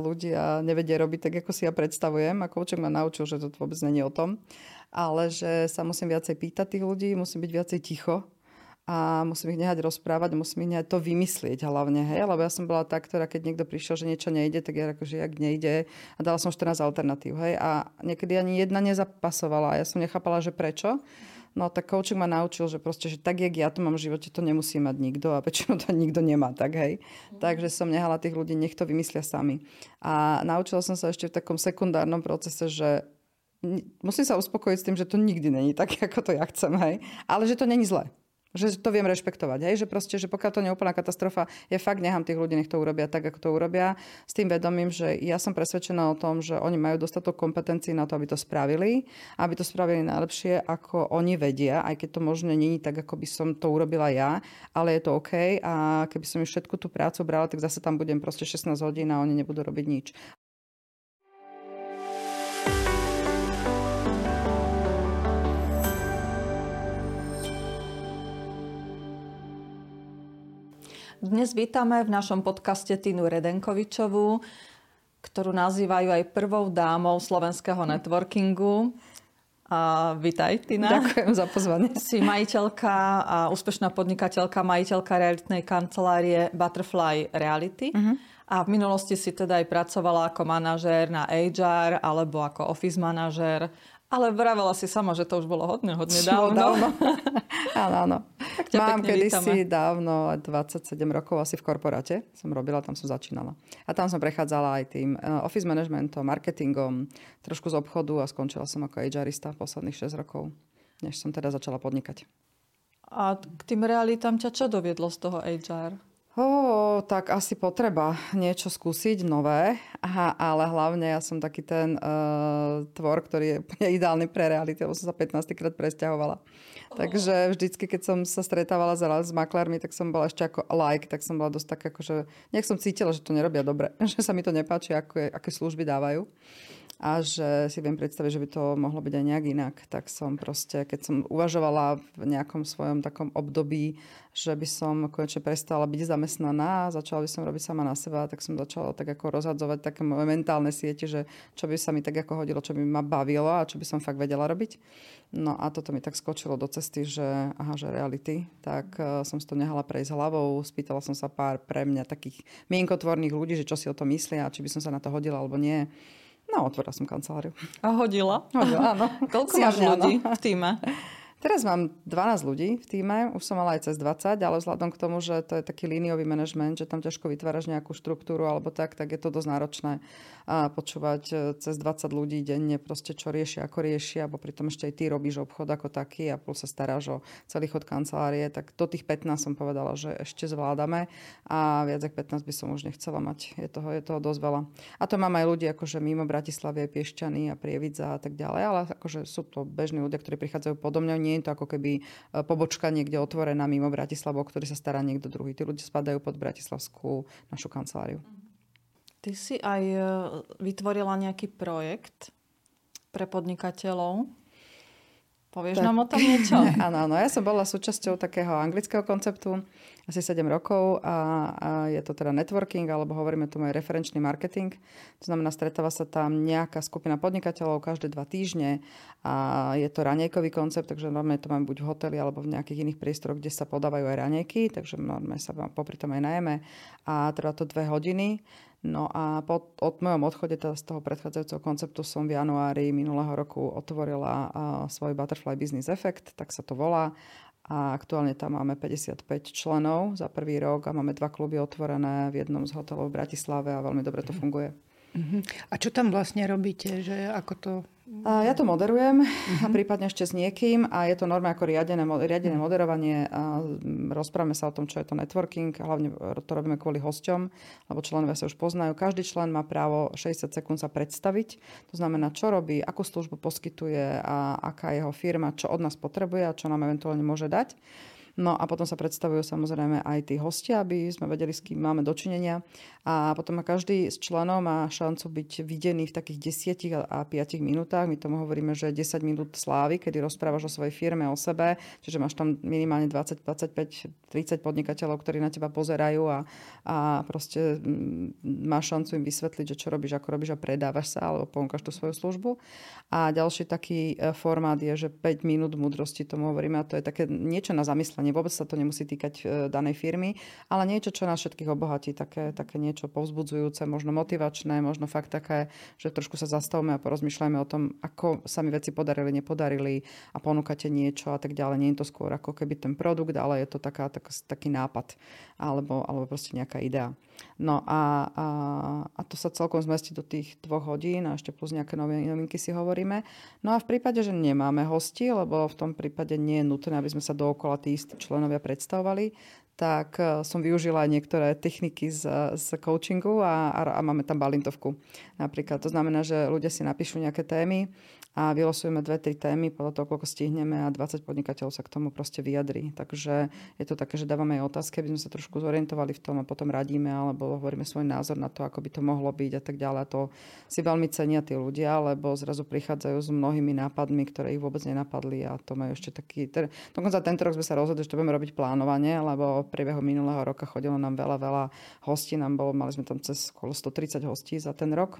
ľudia nevedia robiť tak, ako si ja predstavujem a coaching ma naučil, že to vôbec není o tom, ale že sa musím viacej pýtať tých ľudí, musím byť viacej ticho a musím ich nehať rozprávať, musím ich nehať to vymyslieť hlavne, hej, lebo ja som bola tá, ktorá keď niekto prišiel, že niečo nejde, tak ja akože jak nejde a dala som 14 alternatív, hej, a niekedy ani jedna nezapasovala a ja som nechápala, že prečo. No tak coaching ma naučil, že proste, že tak, jak ja to mám v živote, to nemusí mať nikto a väčšinou to nikto nemá, tak hej. Mm. Takže som nehala tých ľudí, nech to vymyslia sami. A naučila som sa ešte v takom sekundárnom procese, že musím sa uspokojiť s tým, že to nikdy není tak, ako to ja chcem, hej. Ale že to není zlé. Že to viem rešpektovať, hej? že proste, že pokiaľ to nie je úplná katastrofa, ja fakt nechám tých ľudí, nech to urobia tak, ako to urobia, s tým vedomím, že ja som presvedčená o tom, že oni majú dostatok kompetencií na to, aby to spravili, aby to spravili najlepšie, ako oni vedia, aj keď to možno není tak, ako by som to urobila ja, ale je to OK a keby som im všetku tú prácu brala, tak zase tam budem proste 16 hodín a oni nebudú robiť nič. Dnes vítame v našom podcaste Tinu Redenkovičovú, ktorú nazývajú aj prvou dámou slovenského networkingu. A vítaj, Tina. Ďakujem za pozvanie. Si majiteľka a úspešná podnikateľka, majiteľka realitnej kancelárie Butterfly Reality. Uh-huh. A v minulosti si teda aj pracovala ako manažér na HR alebo ako office manažér ale vravela si sama, že to už bolo hodne, hodne dávno. dávno. áno, áno. Mám kedysi dávno, 27 rokov asi v korporáte som robila, tam som začínala. A tam som prechádzala aj tým uh, office managementom, marketingom, trošku z obchodu a skončila som ako HRista posledných 6 rokov, než som teda začala podnikať. A k tým realitám ťa čo doviedlo z toho HR? Oh, tak asi potreba niečo skúsiť nové, Aha, ale hlavne ja som taký ten uh, tvor, ktorý je úplne ideálny pre reality, lebo som sa 15 krát presťahovala. Oh. Takže vždycky, keď som sa stretávala s, maklármi, tak som bola ešte ako like, tak som bola dosť tak ako, že nech som cítila, že to nerobia dobre, že sa mi to nepáči, je, aké služby dávajú a že si viem predstaviť, že by to mohlo byť aj nejak inak. Tak som proste, keď som uvažovala v nejakom svojom takom období, že by som konečne prestala byť zamestnaná a začala by som robiť sama na seba, tak som začala tak ako rozhadzovať také moje mentálne siete, že čo by sa mi tak ako hodilo, čo by ma bavilo a čo by som fakt vedela robiť. No a toto mi tak skočilo do cesty, že aha, že reality, tak uh, som si to nehala prejsť hlavou, spýtala som sa pár pre mňa takých mienkotvorných ľudí, že čo si o to myslia, či by som sa na to hodila alebo nie. No, otvorila som kanceláriu. A hodila? Hodila, áno. Koľko máš ľudí v týme? Teraz mám 12 ľudí v týme, už som mala aj cez 20, ale vzhľadom k tomu, že to je taký líniový manažment, že tam ťažko vytváraš nejakú štruktúru alebo tak, tak je to dosť náročné a počúvať e, cez 20 ľudí denne proste čo riešia, ako riešia, alebo pritom ešte aj ty robíš obchod ako taký a plus sa staráš o celý chod kancelárie, tak do tých 15 som povedala, že ešte zvládame a viac ako 15 by som už nechcela mať. Je toho, je toho dosť veľa. A to mám aj ľudí akože mimo Bratislavy, Piešťany a Prievidza a tak ďalej, ale akože sú to bežní ľudia, ktorí prichádzajú podo mňa, nie je to ako keby e, pobočka niekde otvorená mimo Bratislavu, ktorý sa stará niekto druhý. Tí ľudia spadajú pod Bratislavskú našu kanceláriu. Ty si aj e, vytvorila nejaký projekt pre podnikateľov. Povieš tak. nám o tom niečo? áno, áno. Ja som bola súčasťou takého anglického konceptu asi 7 rokov a, a je to teda networking, alebo hovoríme tu aj referenčný marketing. To znamená, stretáva sa tam nejaká skupina podnikateľov každé dva týždne a je to ranejkový koncept, takže normálne to máme buď v hoteli alebo v nejakých iných priestoroch, kde sa podávajú aj ranejky, takže normálne sa popri tom aj najeme a trvá to dve hodiny. No a po, od mojom odchode teda z toho predchádzajúceho konceptu som v januári minulého roku otvorila uh, svoj Butterfly Business Effect, tak sa to volá a aktuálne tam máme 55 členov za prvý rok a máme dva kluby otvorené v jednom z hotelov v Bratislave a veľmi dobre to funguje. Uh-huh. A čo tam vlastne robíte? Že ako to... Ja to moderujem, uh-huh. prípadne ešte s niekým a je to norma ako riadené, riadené uh-huh. moderovanie. A rozprávame sa o tom, čo je to networking. Hlavne to robíme kvôli hosťom, lebo členovia sa už poznajú. Každý člen má právo 60 sekúnd sa predstaviť. To znamená, čo robí, akú službu poskytuje a aká je jeho firma, čo od nás potrebuje a čo nám eventuálne môže dať. No a potom sa predstavujú samozrejme aj tí hostia, aby sme vedeli, s kým máme dočinenia. A potom má každý z členov má šancu byť videný v takých 10 a 5 minútach. My tomu hovoríme, že 10 minút slávy, kedy rozprávaš o svojej firme, o sebe, čiže máš tam minimálne 20, 25, 30 podnikateľov, ktorí na teba pozerajú a, a proste mm, máš šancu im vysvetliť, že čo robíš, ako robíš a predávaš sa alebo ponúkaš tú svoju službu. A ďalší taký e, formát je, že 5 minút múdrosti tomu hovoríme a to je také niečo na zamyslenie. Vôbec sa to nemusí týkať e, danej firmy, ale niečo, čo nás všetkých obohatí. Také, také niečo povzbudzujúce, možno motivačné, možno fakt také, že trošku sa zastavme a porozmýšľajme o tom, ako sa mi veci podarili, nepodarili a ponúkate niečo a tak ďalej. Nie je to skôr ako keby ten produkt, ale je to taká, tak, taký nápad alebo, alebo proste nejaká idea. No a, a, a to sa celkom zmestí do tých dvoch hodín a ešte plus nejaké novinky si hovoríme. No a v prípade, že nemáme hosti, lebo v tom prípade nie je nutné, aby sme sa dookola tí istí členovia predstavovali, tak e, som využila aj niektoré techniky z, z coachingu a, a, a máme tam balintovku. Napríklad to znamená, že ľudia si napíšu nejaké témy a vylosujeme dve, tri témy podľa toho, koľko stihneme a 20 podnikateľov sa k tomu proste vyjadrí. Takže je to také, že dávame aj otázky, aby sme sa trošku zorientovali v tom a potom radíme alebo hovoríme svoj názor na to, ako by to mohlo byť a tak ďalej. A to si veľmi cenia tí ľudia, lebo zrazu prichádzajú s mnohými nápadmi, ktoré ich vôbec nenapadli a to majú ešte taký... Dokonca tento rok sme sa rozhodli, že to budeme robiť plánovanie, lebo v priebehu minulého roka chodilo nám veľa, veľa hostí. Nám bolo, mali sme tam cez okolo 130 hostí za ten rok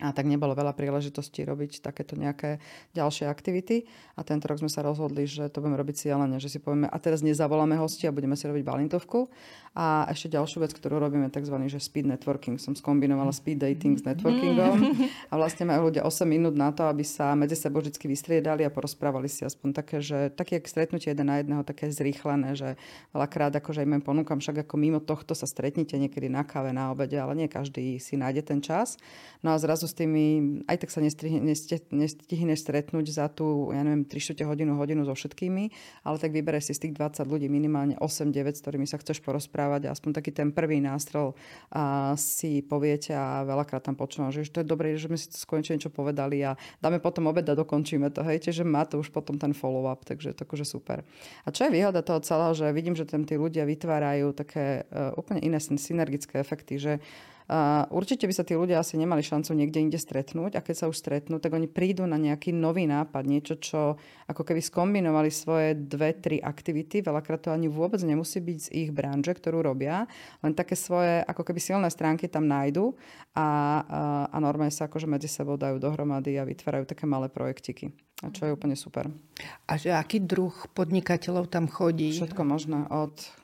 a tak nebolo veľa príležitostí robiť takéto nejaké ďalšie aktivity. A tento rok sme sa rozhodli, že to budeme robiť cieľene, že si povieme, a teraz nezavoláme hostia a budeme si robiť balintovku. A ešte ďalšiu vec, ktorú robíme, tzv. že speed networking. Som skombinovala speed dating s networkingom. A vlastne majú ľudia 8 minút na to, aby sa medzi sebou vždy vystriedali a porozprávali si aspoň také, že také stretnutie jeden na jedného, také zrýchlené, že veľakrát akože im ponúkam, však ako mimo tohto sa stretnite niekedy na káve, na obede, ale nie každý si nájde ten čas. No a zrazu s tými, aj tak sa nestihne stretnúť za tú, ja neviem, 3 hodinu, hodinu so všetkými, ale tak vybereš si z tých 20 ľudí minimálne 8-9, s ktorými sa chceš porozprávať a aspoň taký ten prvý nástrel a si poviete a veľakrát tam počúvam, že to je dobré, že sme si skončili niečo povedali a dáme potom obed a dokončíme to, hej, že má to už potom ten follow-up, takže to akože super. A čo je výhoda toho celého, že vidím, že tam tí ľudia vytvárajú také uh, úplne iné synergické efekty, že určite by sa tí ľudia asi nemali šancu niekde inde stretnúť a keď sa už stretnú, tak oni prídu na nejaký nový nápad, niečo, čo ako keby skombinovali svoje dve, tri aktivity. Veľakrát to ani vôbec nemusí byť z ich branže, ktorú robia, len také svoje ako keby silné stránky tam nájdu a, a, a normálne sa akože medzi sebou dajú dohromady a vytvárajú také malé projektiky. A čo je úplne super. A že aký druh podnikateľov tam chodí? Všetko možné. Od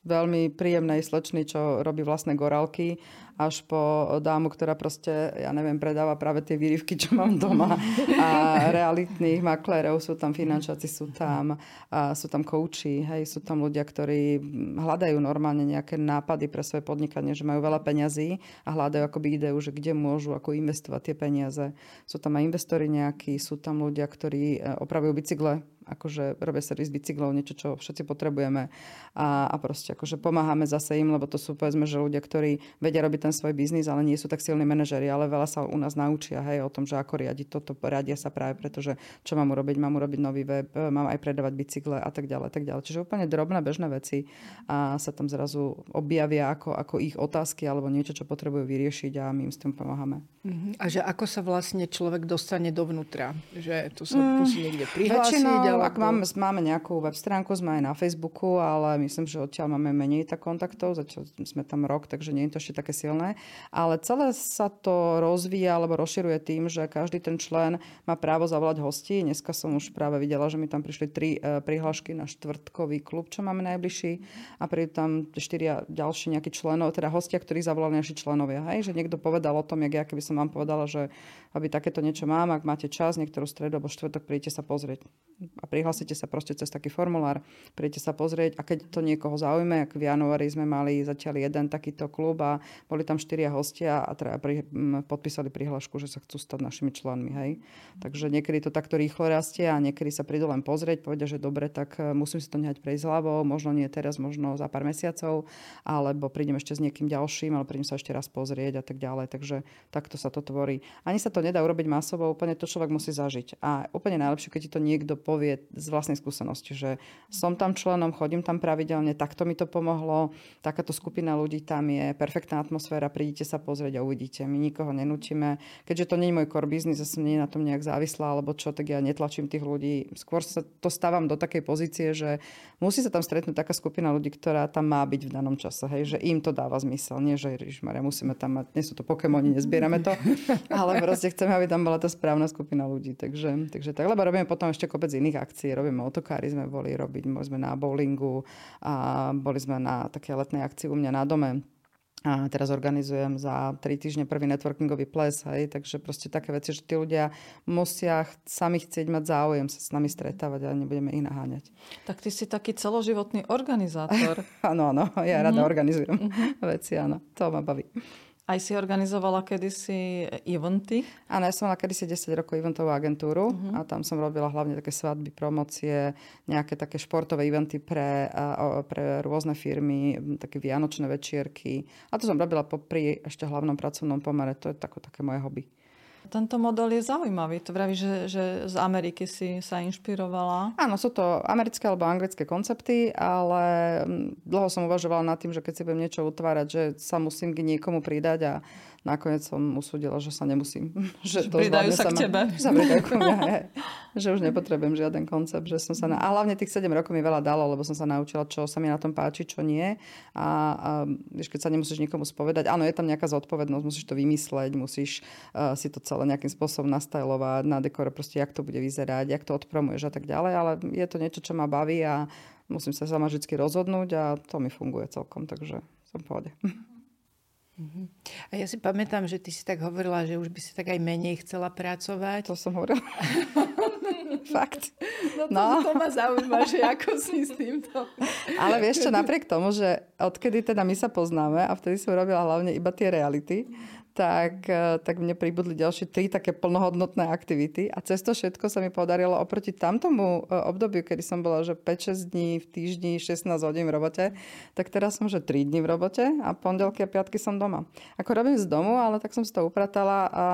veľmi príjemnej slečny, čo robí vlastné gorálky, až po dámu, ktorá proste, ja neviem, predáva práve tie výrivky, čo mám doma. A realitných maklérov, sú tam finančáci, sú tam, a sú tam kouči, hej, sú tam ľudia, ktorí hľadajú normálne nejaké nápady pre svoje podnikanie, že majú veľa peňazí a hľadajú akoby ideu, že kde môžu ako investovať tie peniaze. Sú tam aj investori nejakí, sú tam ľudia, ktorí e, opravujú bicykle, akože robia servis bicyklov, niečo, čo všetci potrebujeme a, a proste akože pomáhame zase im, lebo to sú povedzme, že ľudia, ktorí vedia robiť ten svoj biznis, ale nie sú tak silní manažeri, ale veľa sa u nás naučia hej, o tom, že ako riadiť toto, radia sa práve preto, že čo mám urobiť, mám urobiť nový web, mám aj predávať bicykle a tak ďalej, tak ďalej. Čiže úplne drobné, bežné veci a sa tam zrazu objavia ako, ako ich otázky alebo niečo, čo potrebujú vyriešiť a my im s tým pomáhame. Uh-huh. A že ako sa vlastne človek dostane dovnútra? Že tu sa mm, musí niekde prihlásiť? Väčšinou, alebo... ak máme, máme nejakú web stránku, sme aj na Facebooku, ale myslím, že odtiaľ máme menej tak kontaktov, zatiaľ sme tam rok, takže nie je to ešte také silné. Ale celé sa to rozvíja alebo rozširuje tým, že každý ten člen má právo zavolať hostí. Dneska som už práve videla, že mi tam prišli tri e, prihlášky na štvrtkový klub, čo máme najbližší a prídu tam štyria ďalší nejakí členov, teda hostia, ktorí zavolali naši členovia. Hej? Že niekto povedal o tom, jak ja keby som vám povedala, že aby takéto niečo mám, ak máte čas, niektorú stredu alebo štvrtok, príďte sa pozrieť. A prihlásite sa proste cez taký formulár, príďte sa pozrieť a keď to niekoho zaujme, ak v januári sme mali zatiaľ jeden takýto klub a boli tam štyria hostia a teda pri, podpísali prihlášku, že sa chcú stať našimi členmi. Hej. Takže niekedy to takto rýchlo rastie a niekedy sa prídu len pozrieť, povedia, že dobre, tak e, musím si to nehať prejsť hlavou, možno nie teraz, možno za pár mesiacov, alebo prídem ešte s niekým ďalším, ale prídem sa ešte raz pozrieť a tak ďalej. Takže takto sa to tvorí. Ani sa to nedá urobiť masovo, úplne to človek musí zažiť. A úplne najlepšie, keď ti to niekto povie z vlastnej skúsenosti, že som tam členom, chodím tam pravidelne, takto mi to pomohlo, takáto skupina ľudí tam je, perfektná atmosféra, prídite sa pozrieť a uvidíte. My nikoho nenúčime. Keďže to nie je môj core business, ja som nie na tom nejak závislá alebo čo, tak ja netlačím tých ľudí. Skôr sa to stávam do takej pozície, že musí sa tam stretnúť taká skupina ľudí, ktorá tam má byť v danom čase. Hej, že im to dáva zmysel. Nie, že Maria, musíme tam mať, nie sú to Pokémoni, nezbierame to, ale proste chceme, aby tam bola tá správna skupina ľudí. Takže, takže tak, lebo robíme potom ešte kopec iných akcií. Robíme autokári, sme boli robiť, boli sme na bowlingu a boli sme na také letnej akcii u mňa na dome. A teraz organizujem za tri týždne prvý networkingový ples, hej, takže proste také veci, že tí ľudia musia sami chcieť mať záujem sa s nami stretávať a nebudeme ich naháňať. Tak ty si taký celoživotný organizátor. áno, áno, ja mm-hmm. rada organizujem mm-hmm. veci, áno, to ma baví. Aj si organizovala kedysi eventy? Áno, ja som mala kedysi 10 rokov eventovú agentúru uh-huh. a tam som robila hlavne také svadby, promocie, nejaké také športové eventy pre, pre rôzne firmy, také vianočné večierky. A to som robila popri ešte hlavnom pracovnom pomere. To je tako, také moje hobby. Tento model je zaujímavý. To vraví, že, že z Ameriky si sa inšpirovala. Áno, sú to americké alebo anglické koncepty, ale mm, dlho som uvažovala nad tým, že keď si budem niečo utvárať, že sa musím k niekomu pridať a nakoniec som usúdila, že sa nemusím. Že to pridajú sa k tebe. Sa pridajú k mňa, že už nepotrebujem žiaden koncept. Že som sa na... A hlavne tých 7 rokov mi veľa dalo, lebo som sa naučila, čo sa mi na tom páči, čo nie. A, a vieš, keď sa nemusíš nikomu spovedať, áno, je tam nejaká zodpovednosť, musíš to vymysleť, musíš uh, si to celé nejakým spôsobom nastajlovať, na dekore, proste, jak to bude vyzerať, jak to odpromuješ a tak ďalej, ale je to niečo, čo ma baví a musím sa sama vždy rozhodnúť a to mi funguje celkom, takže som v pohode. A ja si pamätám, že ty si tak hovorila, že už by si tak aj menej chcela pracovať. To som hovorila. Fakt. No to, no. to ma zaujíma, že ako si s týmto. Ale vieš čo, napriek tomu, že odkedy teda my sa poznáme a vtedy som robila hlavne iba tie reality, tak, eh, tak mne pribudli ďalšie tri také plnohodnotné aktivity a cez to všetko sa mi podarilo oproti tamtomu eh, obdobiu, kedy som bola že 5-6 dní v týždni, 16 hodín v robote, tak teraz som že 3 dní v robote a pondelky a piatky som doma. Ako robím z domu, ale tak som si to upratala a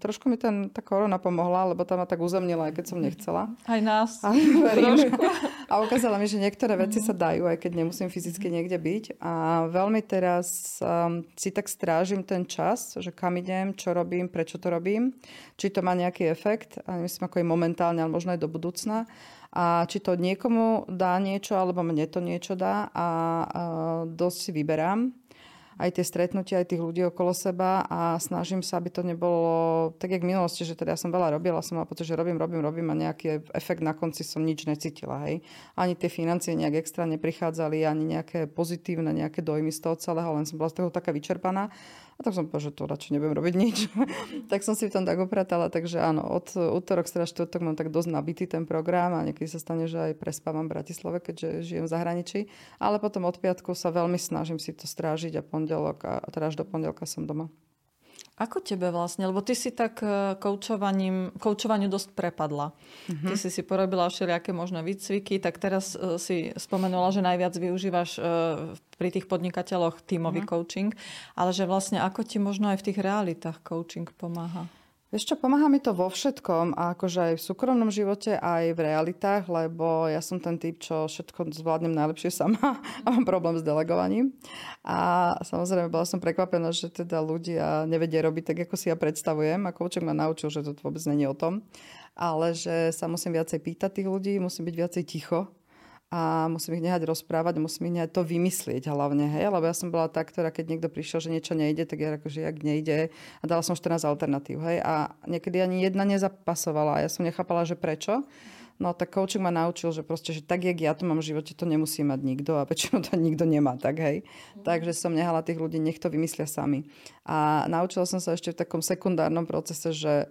trošku mi ten, tá korona pomohla, lebo tam ma tak uzemnila, aj keď som nechcela. Aj nás. A, verím. a ukázala mi, že niektoré veci sa dajú, aj keď nemusím fyzicky niekde byť. A veľmi teraz um, si tak strážim ten čas, čas, že kam idem, čo robím, prečo to robím, či to má nejaký efekt, a myslím ako je momentálne, ale možno aj do budúcna. A či to niekomu dá niečo, alebo mne to niečo dá a, a dosť si vyberám aj tie stretnutia, aj tých ľudí okolo seba a snažím sa, aby to nebolo tak, jak v minulosti, že teda ja som veľa robila, som mala pocit, že robím, robím, robím a nejaký efekt na konci som nič necítila. Hej. Ani tie financie nejak extra neprichádzali, ani nejaké pozitívne, nejaké dojmy z toho celého, len som bola z toho taká vyčerpaná. A tak som povedala, že to radšej nebudem robiť nič. tak som si v tom tak upratala, takže áno, od útorok, streda, štvrtok mám tak dosť nabitý ten program a niekedy sa stane, že aj prespávam v Bratislave, keďže žijem v zahraničí. Ale potom od piatku sa veľmi snažím si to strážiť a pondelok a teda až do pondelka som doma. Ako tebe vlastne? Lebo ty si tak e, koučovaním, koučovaniu dosť prepadla. Mm-hmm. Ty si si porobila všelijaké možné výcviky, tak teraz uh, si spomenula, že najviac využívaš uh, pri tých podnikateľoch tímový mm-hmm. coaching, ale že vlastne ako ti možno aj v tých realitách coaching pomáha? Vieš čo, pomáha mi to vo všetkom, akože aj v súkromnom živote, aj v realitách, lebo ja som ten typ, čo všetko zvládnem najlepšie sama a mám problém s delegovaním. A samozrejme bola som prekvapená, že teda ľudia nevedia robiť tak, ako si ja predstavujem. A coaching ma naučil, že to vôbec není o tom, ale že sa musím viacej pýtať tých ľudí, musím byť viacej ticho a musím ich nehať rozprávať, musím ich nehať to vymyslieť hlavne, hej, lebo ja som bola tá, ktorá keď niekto prišiel, že niečo nejde, tak ja akože jak nejde a dala som 14 alternatív, hej, a niekedy ani jedna nezapasovala a ja som nechápala, že prečo. No tak coaching ma naučil, že proste, že tak, jak ja to mám v živote, to nemusí mať nikto a väčšinou to nikto nemá, tak hej. Mm. Takže som nehala tých ľudí, nech to vymyslia sami. A naučila som sa ešte v takom sekundárnom procese, že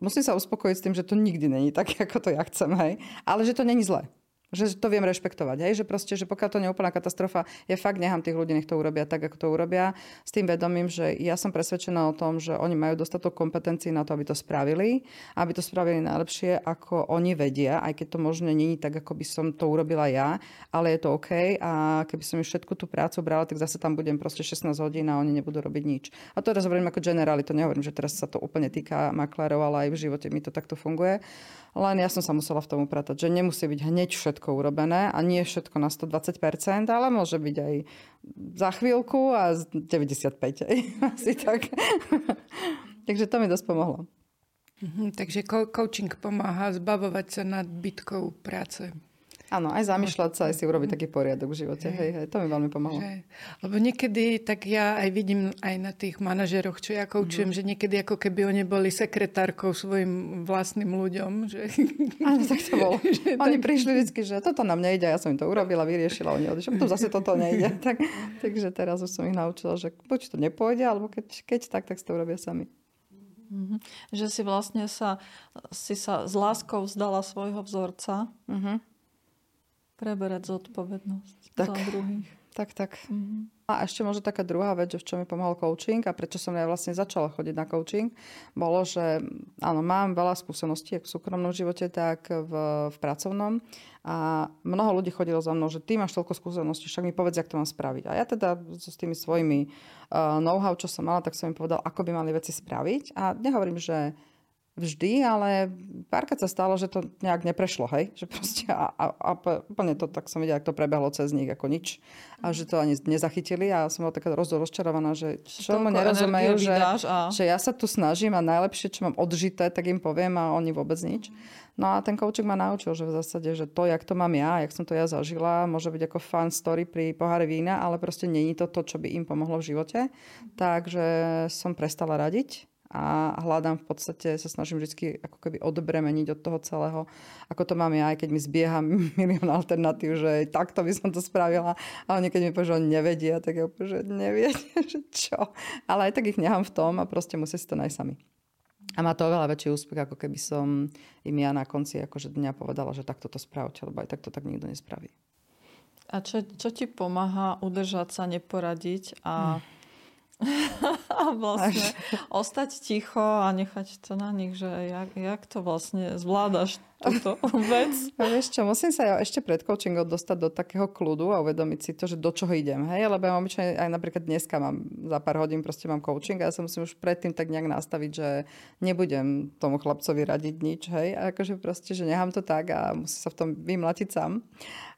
musím sa uspokojiť s tým, že to nikdy není tak, ako to ja chcem, hej. Ale že to není zle Že to viem rešpektovať. Hej? Že proste, že pokiaľ to nie je úplná katastrofa, ja fakt nechám tých ľudí, nech to urobia tak, ako to urobia. S tým vedomím, že ja som presvedčená o tom, že oni majú dostatok kompetencií na to, aby to spravili. Aby to spravili najlepšie, ako oni vedia, aj keď to možno není tak, ako by som to urobila ja, ale je to OK. A keby som im všetku tú prácu brala, tak zase tam budem proste 16 hodín a oni nebudú robiť nič. A to teraz hovorím ako generáli, to nehovorím, že teraz sa to úplne týka maklárov, ale aj v živote mi to takto funguje. Len ja som sa musela v tom upratať, že nemusí byť hneď všetko urobené a nie všetko na 120%, ale môže byť aj za chvíľku a 95%. Asi tak. Takže to mi dosť pomohlo. Mhm, takže coaching pomáha zbavovať sa nadbytkov práce. Áno, aj zamýšľať sa, aj si urobiť taký poriadok v živote. Hej, hej, to mi veľmi pomohlo. Že, lebo niekedy, tak ja aj vidím aj na tých manažeroch, čo ja koučujem, mm. že niekedy ako keby oni boli sekretárkou svojim vlastným ľuďom. Že... Áno, tak to bolo. že oni tak... prišli vždy, že toto nám nejde, ja som im to urobila, vyriešila, oni odišli, tu zase toto nejde. tak, takže teraz už som ich naučila, že buď to nepôjde, alebo keď, keď tak, tak si to urobia sami. Mm-hmm. Že si vlastne sa, si sa s láskou vzdala svojho vzorca. Mm-hmm preberať zodpovednosť tak, za druhých. Tak, tak. Mm-hmm. A ešte možno taká druhá vec, že v čom mi pomohol coaching a prečo som ja vlastne začala chodiť na coaching, bolo, že áno, mám veľa skúseností v súkromnom živote, tak v, v pracovnom. A mnoho ľudí chodilo za mnou, že ty máš toľko skúseností, však mi povedz, ako to mám spraviť. A ja teda so s tými svojimi uh, know-how, čo som mala, tak som im povedal, ako by mali veci spraviť. A nehovorím, že vždy, ale párkrát sa stalo, že to nejak neprešlo, hej? Že proste a, a, a úplne to, tak som videla, ako to prebehlo cez nich ako nič. A že to ani nezachytili a som bola taká rozčarovaná, že čo mu nerozumejú, že, a... že ja sa tu snažím a najlepšie, čo mám odžité, tak im poviem a oni vôbec nič. No a ten kouček ma naučil, že v zásade, že to, jak to mám ja, jak som to ja zažila, môže byť ako fun story pri poháre vína, ale proste není to to, čo by im pomohlo v živote. Takže som prestala radiť a hľadám v podstate, sa snažím vždy ako keby odbremeniť od toho celého, ako to mám ja, aj keď mi zbieha milión alternatív, že takto by som to spravila a oni keď mi povedia, že nevedia, tak ja poviem, že neviete, že čo. Ale aj tak ich nechám v tom a proste musí si to nájsť sami. A má to oveľa väčší úspech, ako keby som im ja na konci akože dňa povedala, že takto to spravte, lebo aj takto tak nikto nespraví. A čo, čo ti pomáha udržať sa, neporadiť a a vlastne ostať ticho a nechať to na nich, že jak, jak to vlastne zvládaš túto vec. A vieš čo, musím sa ja ešte pred coachingom dostať do takého kľudu a uvedomiť si to, že do čoho idem. Hej? Lebo ja obyčajne aj napríklad dneska mám za pár hodín proste mám coaching a ja sa musím už predtým tak nejak nastaviť, že nebudem tomu chlapcovi radiť nič. Hej? A akože proste, že nechám to tak a musím sa v tom vymlatiť sám.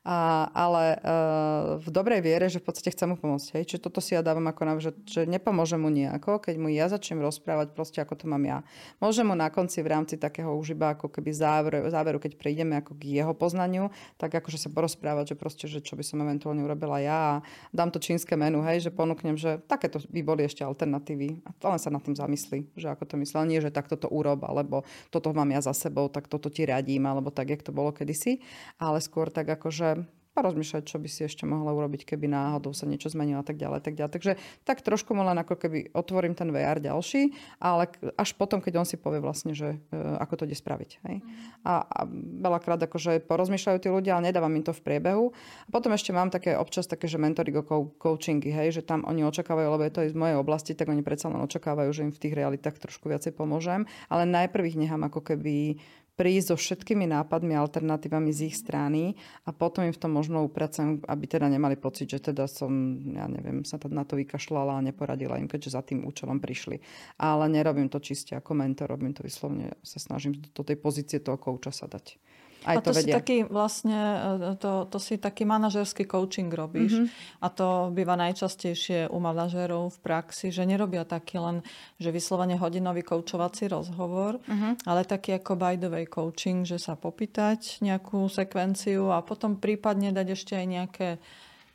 A, ale uh, v dobrej viere, že v podstate chcem mu pomôcť. Hej? Čiže toto si ja dávam ako nám, že, že nepomôžem mu nejako, keď mu ja začnem rozprávať proste, ako to mám ja. Môžem mu na konci v rámci takého už iba ako keby záveru, záveru keď prídeme ako k jeho poznaniu, tak akože sa porozprávať, že proste, že čo by som eventuálne urobila ja a dám to čínske menu, hej, že ponúknem, že takéto by boli ešte alternatívy. A to len sa nad tým zamyslí, že ako to myslel. Nie, že takto to urob, alebo toto mám ja za sebou, tak toto ti radím, alebo tak, jak to bolo kedysi. Ale skôr tak akože porozmýšľať, čo by si ešte mohla urobiť, keby náhodou sa niečo zmenilo a tak ďalej. Tak ďalej. Takže tak trošku mu len ako keby otvorím ten VR ďalší, ale až potom, keď on si povie vlastne, že e, ako to ide spraviť. Hej. A, a veľakrát akože porozmýšľajú tí ľudia, ale nedávam im to v priebehu. A potom ešte mám také občas také, že mentoring coachingy, hej, že tam oni očakávajú, lebo je to z mojej oblasti, tak oni predsa len očakávajú, že im v tých realitách trošku viacej pomôžem. Ale najprv ich nechám ako keby prísť so všetkými nápadmi, alternatívami z ich strany a potom im v tom možno upracujem, aby teda nemali pocit, že teda som, ja neviem, sa na to vykašľala a neporadila im, keďže za tým účelom prišli. Ale nerobím to čiste ako mentor, robím to vyslovne, sa snažím do tej pozície toho kouča sa dať. Aj a to, to vedia. si taký vlastne, e, to, to si taký manažerský coaching robíš. Mm-hmm. A to býva najčastejšie u manažerov v praxi, že nerobia taký len, že vyslovene hodinový koučovací rozhovor, mm-hmm. ale taký ako by the way coaching, že sa popýtať nejakú sekvenciu a potom prípadne dať ešte aj nejaké e,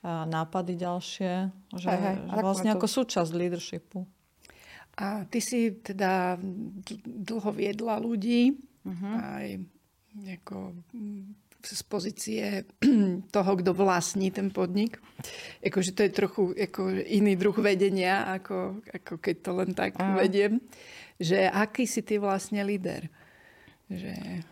nápady ďalšie, že, hej, hej, že vlastne ako súčasť leadershipu. A ty si teda dlho viedla ľudí, uh-huh. aj ako mm, z pozície toho, kto vlastní ten podnik. Akože to je trochu ako iný druh vedenia, ako, ako keď to len tak Aha. vediem. Že aký si ty vlastne líder? Že...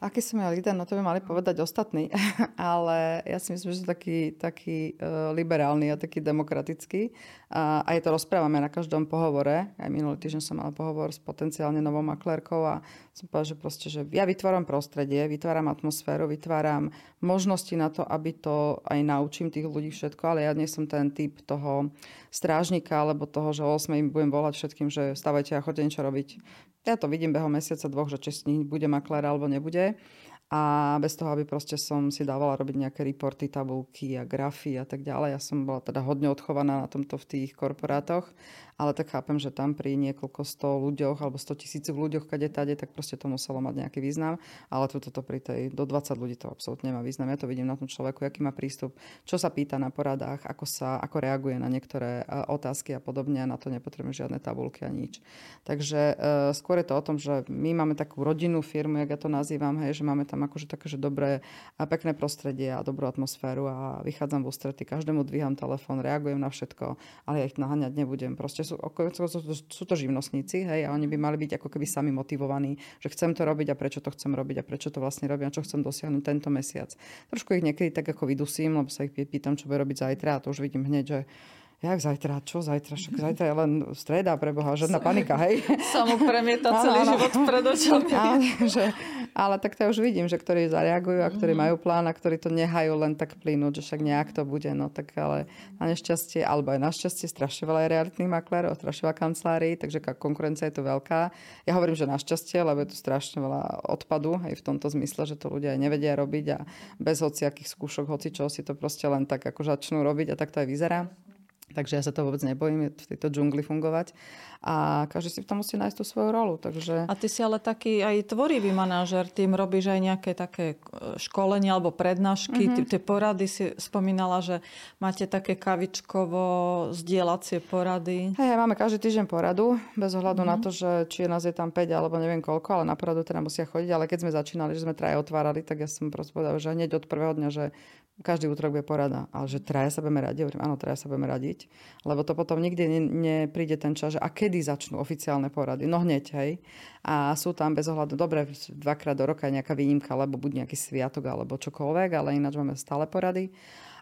Aký som ja líder, no to by mali povedať ostatní. Ale ja si myslím, že taký, taký uh, liberálny a taký demokratický. A, je to rozprávame na každom pohovore. Aj minulý týždeň som mala pohovor s potenciálne novou maklérkou a som povedala, že proste, že ja vytváram prostredie, vytváram atmosféru, vytváram možnosti na to, aby to aj naučím tých ľudí všetko, ale ja nie som ten typ toho strážnika alebo toho, že o 8 im budem volať všetkým, že stavajte a chodte niečo robiť. Ja to vidím behom mesiaca, dvoch, že či s nich bude maklér alebo nebude a bez toho, aby proste som si dávala robiť nejaké reporty, tabulky a grafy a tak ďalej. Ja som bola teda hodne odchovaná na tomto v tých korporátoch, ale tak chápem, že tam pri niekoľko sto ľuďoch alebo sto tisíc ľuďoch, kade tade, tak proste to muselo mať nejaký význam. Ale toto to pri tej, do 20 ľudí to absolútne nemá význam. Ja to vidím na tom človeku, aký má prístup, čo sa pýta na poradách, ako, sa, ako reaguje na niektoré e, otázky a podobne. A na to nepotrebujem žiadne tabulky a nič. Takže e, skôr je to o tom, že my máme takú rodinnú firmu, jak ja to nazývam, hej, že máme tam akože také, že dobré a pekné prostredie a dobrú atmosféru a vychádzam v ústrety, každému dvíham telefón, reagujem na všetko, ale ja ich naháňať nebudem. Proste sú, sú, to živnostníci, hej, a oni by mali byť ako keby sami motivovaní, že chcem to robiť a prečo to chcem robiť a prečo to vlastne robím a čo chcem dosiahnuť tento mesiac. Trošku ich niekedy tak ako vydusím, lebo sa ich pýtam, čo bude robiť zajtra a to už vidím hneď, že jak zajtra, čo zajtra, však zajtra je len streda pre Boha, žiadna panika, hej. Sa mu premieta celý áno, život pred očami. že, ale tak to ja už vidím, že ktorí zareagujú a ktorí mhm. majú plán a ktorí to nehajú len tak plynúť, že však nejak to bude, no tak ale na nešťastie, alebo aj na šťastie strašne veľa je realitných maklérov, strašne veľa kancelárií, takže konkurencia je to veľká. Ja hovorím, že našťastie, lebo je tu strašne veľa odpadu, aj v tomto zmysle, že to ľudia aj nevedia robiť a bez hociakých skúšok, hoci čo si to proste len tak ako začnú robiť a tak to aj vyzerá. Takže ja sa to vôbec nebojím v tejto džungli fungovať. A každý si v tom musí nájsť tú svoju rolu. Takže... A ty si ale taký aj tvorivý manažer. Tým robíš aj nejaké také e, školenia alebo prednášky. Mm-hmm. Tie porady si spomínala, že máte také kavičkovo zdieľacie porady. Hej, máme každý týždeň poradu. Bez ohľadu mm-hmm. na to, že či nás je tam 5 alebo neviem koľko, ale na poradu teda musia chodiť. Ale keď sme začínali, že sme traje otvárali, tak ja som proste povedal, že hneď od prvého dňa, že každý útorok bude porada. Ale že traja sa budeme radiť. Hovorím, áno, traja sa budeme radiť. Lebo to potom nikdy ne, nepríde ten čas, že a kedy začnú oficiálne porady. No hneď, hej. A sú tam bez ohľadu, dobre, dvakrát do roka je nejaká výnimka, alebo buď nejaký sviatok, alebo čokoľvek, ale ináč máme stále porady.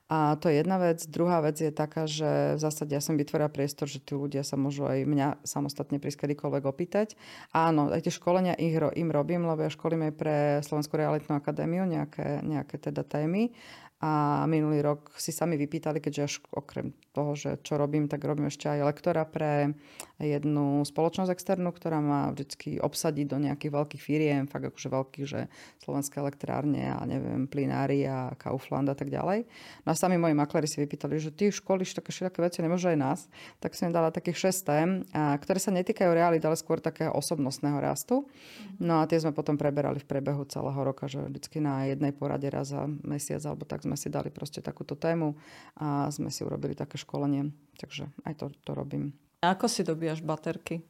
A to je jedna vec. Druhá vec je taká, že v zásade ja som vytvorila priestor, že tí ľudia sa môžu aj mňa samostatne prísť kedykoľvek opýtať. Áno, aj tie školenia ich, im robím, lebo ja školím aj pre Slovenskú realitnú akadémiu nejaké, nejaké teda témy. A minulý rok si sami vypýtali, keďže až okrem toho, že čo robím, tak robím ešte aj lektora pre jednu spoločnosť externú, ktorá má vždy obsadiť do nejakých veľkých firiem, fakt akože veľkých, že slovenské elektrárne a neviem, plinári a Kaufland a tak ďalej. No a sami moji makléri si vypýtali, že ty školíš také všetké veci, nemôže aj nás. Tak som im dala takých šest tém, ktoré sa netýkajú reality, ale skôr takého osobnostného rastu. No a tie sme potom preberali v priebehu celého roka, že vždycky na jednej porade raz za mesiac alebo tak sme si dali proste takúto tému a sme si urobili také školenie. Takže aj to, to robím. A ako si dobíjaš baterky?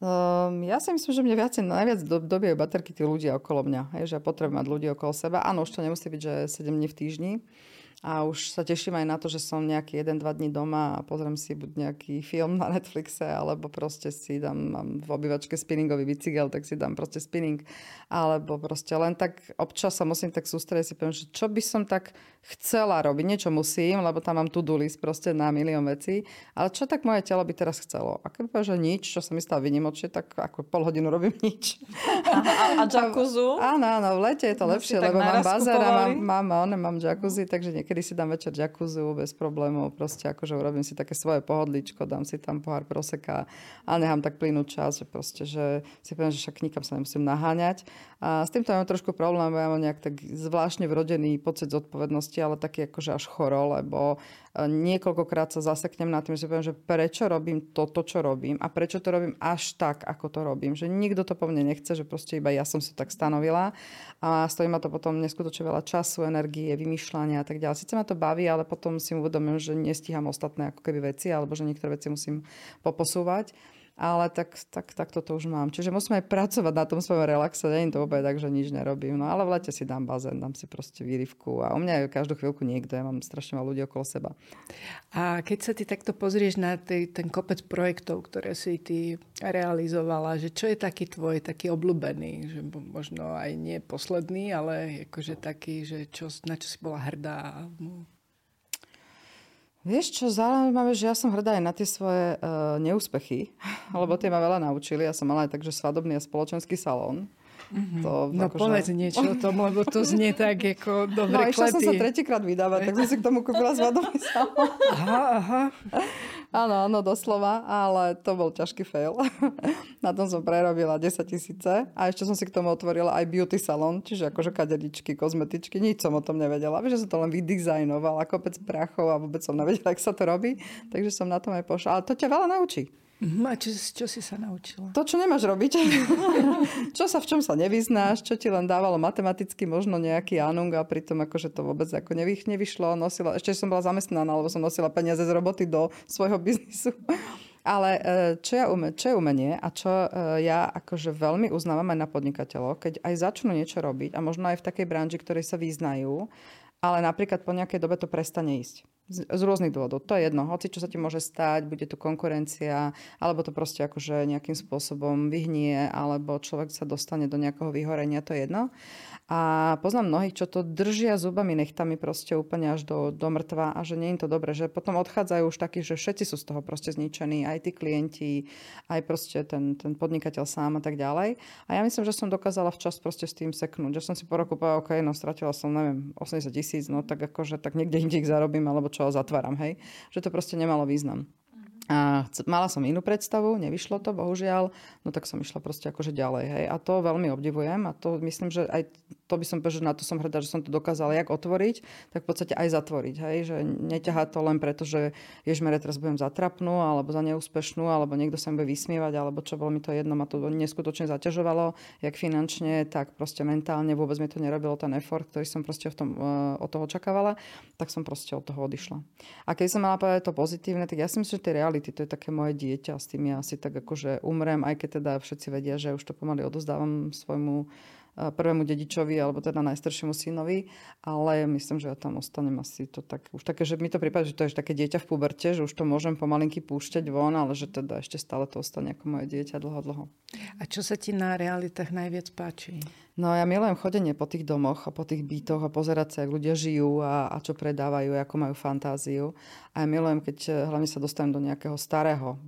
Um, ja si myslím, že mne viacej, najviac do, dobijajú baterky tí ľudia okolo mňa. Hej, že ja potrebujem mať ľudí okolo seba. Áno, už to nemusí byť, že 7 dní v týždni, a už sa teším aj na to, že som nejaký 1-2 dní doma a pozriem si buď nejaký film na Netflixe, alebo proste si dám, mám v obývačke spinningový bicykel, tak si dám proste spinning. Alebo proste len tak občas sa musím tak sústrediť, si poviem, že čo by som tak chcela robiť. Niečo musím, lebo tam mám to-do list proste na milión vecí. Ale čo tak moje telo by teraz chcelo? A keď poviem, že nič, čo sa mi stáva vynimočne, tak ako pol hodinu robím nič. A, a jacuzzu? Áno, áno, v lete je to lepšie, lebo mám bazén a mám, mám, mám, mám jacuzzi, takže niekedy niekedy si dám večer jacuzzi bez problémov, proste akože urobím si také svoje pohodličko, dám si tam pohár proseka a nechám tak plynúť čas, že proste, že si poviem, že však nikam sa nemusím naháňať. A s týmto mám trošku problém, ja mám nejak tak zvláštne vrodený pocit zodpovednosti, ale taký akože až choro, lebo niekoľkokrát sa zaseknem na tým, že poviem, že prečo robím toto, čo robím a prečo to robím až tak, ako to robím. Že nikto to po mne nechce, že proste iba ja som si tak stanovila a stojí ma to potom neskutočne veľa času, energie, vymýšľania a tak ďalej. Sice ma to baví, ale potom si uvedomím, že nestíham ostatné ako keby veci alebo že niektoré veci musím poposúvať. Ale tak, tak, tak toto už mám. Čiže musím aj pracovať na tom svojom relaxe, nie je to vôbec tak, že nič nerobím. No ale v lete si dám bazén, dám si proste výrivku a u mňa je každú chvíľku niekto, ja mám strašne veľa ľudí okolo seba. A keď sa ty takto pozrieš na tej, ten kopec projektov, ktoré si ty realizovala, že čo je taký tvoj, taký obľúbený, že možno aj nie posledný, ale akože taký, že čo, na čo si bola hrdá? Vieš čo, zaujímavé, že ja som hrdá aj na tie svoje uh, neúspechy, lebo tie ma veľa naučili. Ja som mala aj takže svadobný a spoločenský salón. Mm-hmm. To, no akože... povedz niečo o tom, lebo to znie tak ako dobre No išla som sa tretíkrát vydávať, tak som si k tomu kúpila svadobný salón. Aha, aha. Áno, áno, doslova, ale to bol ťažký fail. Na tom som prerobila 10 tisíce a ešte som si k tomu otvorila aj beauty salon, čiže akože kaderičky, kozmetičky, nič som o tom nevedela. Vieš, že som to len vydizajnovala, kopec prachov a vôbec som nevedela, ako sa to robí, takže som na tom aj pošla. Ale to ťa veľa naučí. Mhm, a čo, čo si sa naučila? To, čo nemáš robiť. čo sa v čom sa nevyznáš, čo ti len dávalo matematicky možno nejaký anung a pritom akože to vôbec ako nevy, nevyšlo. Nosila, ešte som bola zamestnaná, lebo som nosila peniaze z roboty do svojho biznisu. Ale e, čo, ja ume, čo je umenie a čo e, ja akože veľmi uznávam aj na podnikateľov, keď aj začnú niečo robiť a možno aj v takej branži, ktorej sa vyznajú, ale napríklad po nejakej dobe to prestane ísť. Z, z rôznych dôvodov. To je jedno. Hoci čo sa ti môže stať, bude tu konkurencia, alebo to proste akože nejakým spôsobom vyhnie, alebo človek sa dostane do nejakého vyhorenia, to je jedno. A poznám mnohých, čo to držia zubami, nechtami proste úplne až do, do mŕtva a že nie je to dobre, že potom odchádzajú už takí, že všetci sú z toho proste zničení, aj tí klienti, aj proste ten, ten podnikateľ sám a tak ďalej. A ja myslím, že som dokázala včas proste s tým seknúť, že som si po roku povedala, OK, no stratila som, neviem, 80 tisíc, no tak akože tak niekde inde ich zarobím, alebo čo, zatváram, hej. Že to proste nemalo význam. A mala som inú predstavu, nevyšlo to, bohužiaľ, no tak som išla proste akože ďalej, hej. A to veľmi obdivujem a to myslím, že aj to by som že na to som hrdá, že som to dokázala jak otvoriť, tak v podstate aj zatvoriť, hej. Že neťahá to len preto, že ježmere teraz budem zatrapnú, alebo za neúspešnú, alebo niekto sa mi bude vysmievať, alebo čo bolo mi to jedno, ma to neskutočne zaťažovalo, jak finančne, tak proste mentálne vôbec mi to nerobilo ten effort, ktorý som proste v tom, uh, od toho očakávala, tak som proste od toho odišla. A keď som mala povedať to pozitívne, tak ja si myslím, že tie reality to je také moje dieťa, s tým ja asi tak akože umrem, aj keď teda všetci vedia, že už to pomaly odozdávam svojmu prvému dedičovi, alebo teda najstaršiemu synovi, ale myslím, že ja tam ostanem asi to tak, už také, že mi to prípada, že to je také dieťa v puberte, že už to môžem pomalinky púšťať von, ale že teda ešte stále to ostane ako moje dieťa dlho, dlho. A čo sa ti na realitách najviac páči? No ja milujem chodenie po tých domoch a po tých bytoch a pozerať sa, ako ľudia žijú a, a čo predávajú, ako majú fantáziu. A ja milujem, keď eh, hlavne sa dostanem do nejakého starého,